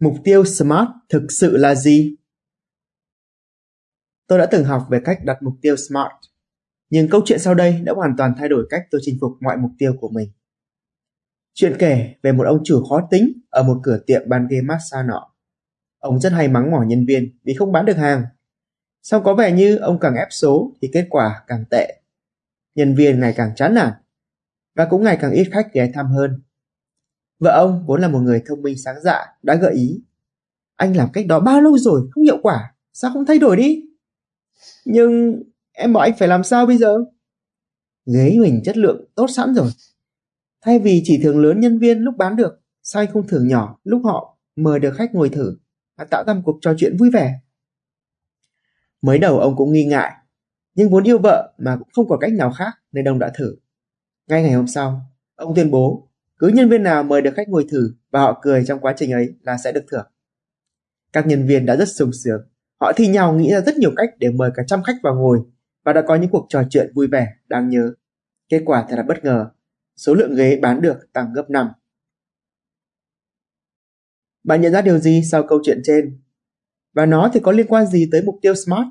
Mục tiêu SMART thực sự là gì? Tôi đã từng học về cách đặt mục tiêu SMART, nhưng câu chuyện sau đây đã hoàn toàn thay đổi cách tôi chinh phục mọi mục tiêu của mình. Chuyện kể về một ông chủ khó tính ở một cửa tiệm bán game massage nọ. Ông rất hay mắng mỏ nhân viên vì không bán được hàng. Xong có vẻ như ông càng ép số thì kết quả càng tệ. Nhân viên ngày càng chán nản và cũng ngày càng ít khách ghé thăm hơn. Vợ ông vốn là một người thông minh sáng dạ đã gợi ý. Anh làm cách đó bao lâu rồi không hiệu quả, sao không thay đổi đi? Nhưng em bảo anh phải làm sao bây giờ? Ghế mình chất lượng tốt sẵn rồi. Thay vì chỉ thưởng lớn nhân viên lúc bán được, sao anh không thưởng nhỏ lúc họ mời được khách ngồi thử và tạo ra một cuộc trò chuyện vui vẻ? Mới đầu ông cũng nghi ngại, nhưng vốn yêu vợ mà cũng không có cách nào khác nên ông đã thử. Ngay ngày hôm sau, ông tuyên bố cứ nhân viên nào mời được khách ngồi thử và họ cười trong quá trình ấy là sẽ được thưởng. Các nhân viên đã rất sung sướng. Họ thi nhau nghĩ ra rất nhiều cách để mời cả trăm khách vào ngồi và đã có những cuộc trò chuyện vui vẻ, đáng nhớ. Kết quả thật là bất ngờ. Số lượng ghế bán được tăng gấp 5. Bạn nhận ra điều gì sau câu chuyện trên? Và nó thì có liên quan gì tới mục tiêu SMART?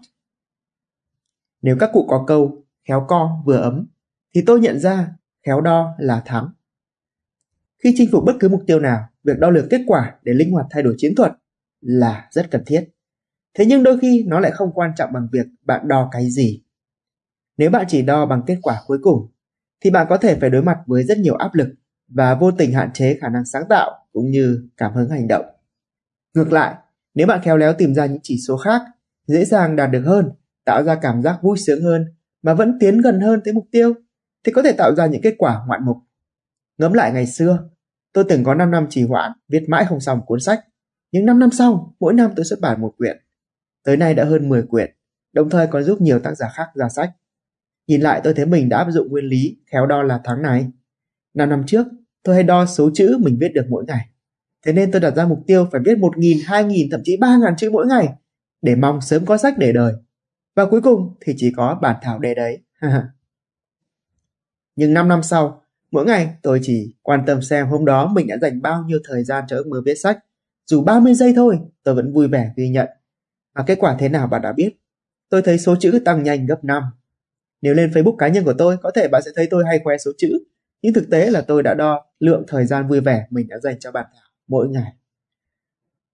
Nếu các cụ có câu khéo co vừa ấm thì tôi nhận ra khéo đo là thắng. Khi chinh phục bất cứ mục tiêu nào, việc đo lường kết quả để linh hoạt thay đổi chiến thuật là rất cần thiết. Thế nhưng đôi khi nó lại không quan trọng bằng việc bạn đo cái gì. Nếu bạn chỉ đo bằng kết quả cuối cùng, thì bạn có thể phải đối mặt với rất nhiều áp lực và vô tình hạn chế khả năng sáng tạo cũng như cảm hứng hành động. Ngược lại, nếu bạn khéo léo tìm ra những chỉ số khác, dễ dàng đạt được hơn, tạo ra cảm giác vui sướng hơn mà vẫn tiến gần hơn tới mục tiêu, thì có thể tạo ra những kết quả ngoạn mục. Ngẫm lại ngày xưa, tôi từng có 5 năm trì hoãn, viết mãi không xong cuốn sách. Nhưng 5 năm sau, mỗi năm tôi xuất bản một quyển. Tới nay đã hơn 10 quyển, đồng thời còn giúp nhiều tác giả khác ra sách. Nhìn lại tôi thấy mình đã áp dụng nguyên lý khéo đo là tháng này. 5 năm trước, tôi hay đo số chữ mình viết được mỗi ngày. Thế nên tôi đặt ra mục tiêu phải viết 1.000, 2.000, thậm chí 3.000 chữ mỗi ngày để mong sớm có sách để đời. Và cuối cùng thì chỉ có bản thảo đề đấy. Nhưng 5 năm sau, mỗi ngày tôi chỉ quan tâm xem hôm đó mình đã dành bao nhiêu thời gian cho ước mơ viết sách. Dù 30 giây thôi, tôi vẫn vui vẻ ghi nhận. Và kết quả thế nào bạn đã biết. Tôi thấy số chữ tăng nhanh gấp 5. Nếu lên Facebook cá nhân của tôi, có thể bạn sẽ thấy tôi hay khoe số chữ. Nhưng thực tế là tôi đã đo lượng thời gian vui vẻ mình đã dành cho bản thảo mỗi ngày.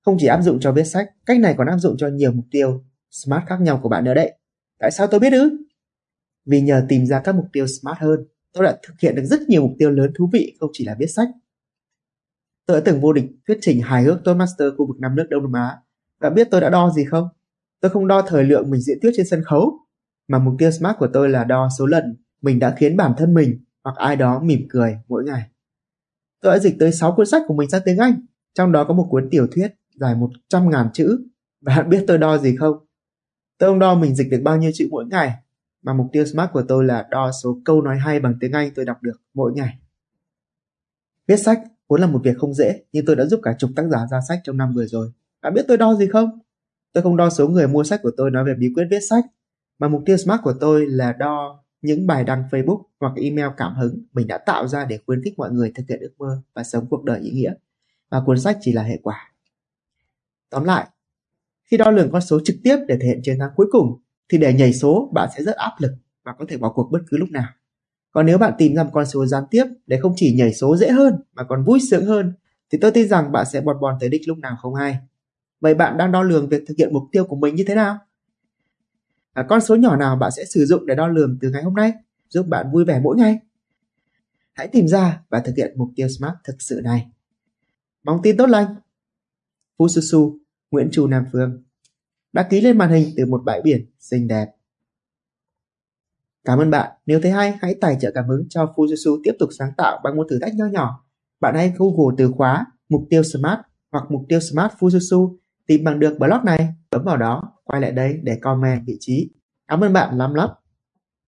Không chỉ áp dụng cho viết sách, cách này còn áp dụng cho nhiều mục tiêu SMART khác nhau của bạn nữa đấy. Tại sao tôi biết ư? Vì nhờ tìm ra các mục tiêu SMART hơn, tôi đã thực hiện được rất nhiều mục tiêu lớn thú vị không chỉ là viết sách. Tôi đã từng vô địch thuyết trình hài hước Toastmaster khu vực năm nước Đông Nam Á. Và biết tôi đã đo gì không? Tôi không đo thời lượng mình diễn thuyết trên sân khấu, mà mục tiêu SMART của tôi là đo số lần mình đã khiến bản thân mình hoặc ai đó mỉm cười mỗi ngày. Tôi đã dịch tới 6 cuốn sách của mình sang tiếng Anh, trong đó có một cuốn tiểu thuyết dài 100.000 chữ. Bạn biết tôi đo gì không? Tôi không đo mình dịch được bao nhiêu chữ mỗi ngày, mà mục tiêu SMART của tôi là đo số câu nói hay bằng tiếng Anh tôi đọc được mỗi ngày. Viết sách vốn là một việc không dễ, nhưng tôi đã giúp cả chục tác giả ra sách trong năm vừa rồi. Bạn biết tôi đo gì không? Tôi không đo số người mua sách của tôi nói về bí quyết viết sách, mà mục tiêu SMART của tôi là đo những bài đăng Facebook hoặc email cảm hứng mình đã tạo ra để khuyến khích mọi người thực hiện ước mơ và sống cuộc đời ý nghĩa. Và cuốn sách chỉ là hệ quả. Tóm lại, khi đo lường con số trực tiếp để thể hiện chiến thắng cuối cùng, thì để nhảy số bạn sẽ rất áp lực và có thể bỏ cuộc bất cứ lúc nào. Còn nếu bạn tìm ra một con số gián tiếp để không chỉ nhảy số dễ hơn mà còn vui sướng hơn, thì tôi tin rằng bạn sẽ bọt bòn tới đích lúc nào không hay. Vậy bạn đang đo lường việc thực hiện mục tiêu của mình như thế nào? À, con số nhỏ nào bạn sẽ sử dụng để đo lường từ ngày hôm nay, giúp bạn vui vẻ mỗi ngày? Hãy tìm ra và thực hiện mục tiêu SMART thực sự này. Mong tin tốt lành. Fususu, Nguyễn Trù Nam Phương đã ký lên màn hình từ một bãi biển xinh đẹp. Cảm ơn bạn. Nếu thấy hay, hãy tài trợ cảm hứng cho Fujitsu tiếp tục sáng tạo bằng một thử thách nho nhỏ. Bạn hãy Google từ khóa mục tiêu Smart hoặc mục tiêu Smart Fujitsu tìm bằng được blog này, bấm vào đó, quay lại đây để comment vị trí. Cảm ơn bạn lắm lắm.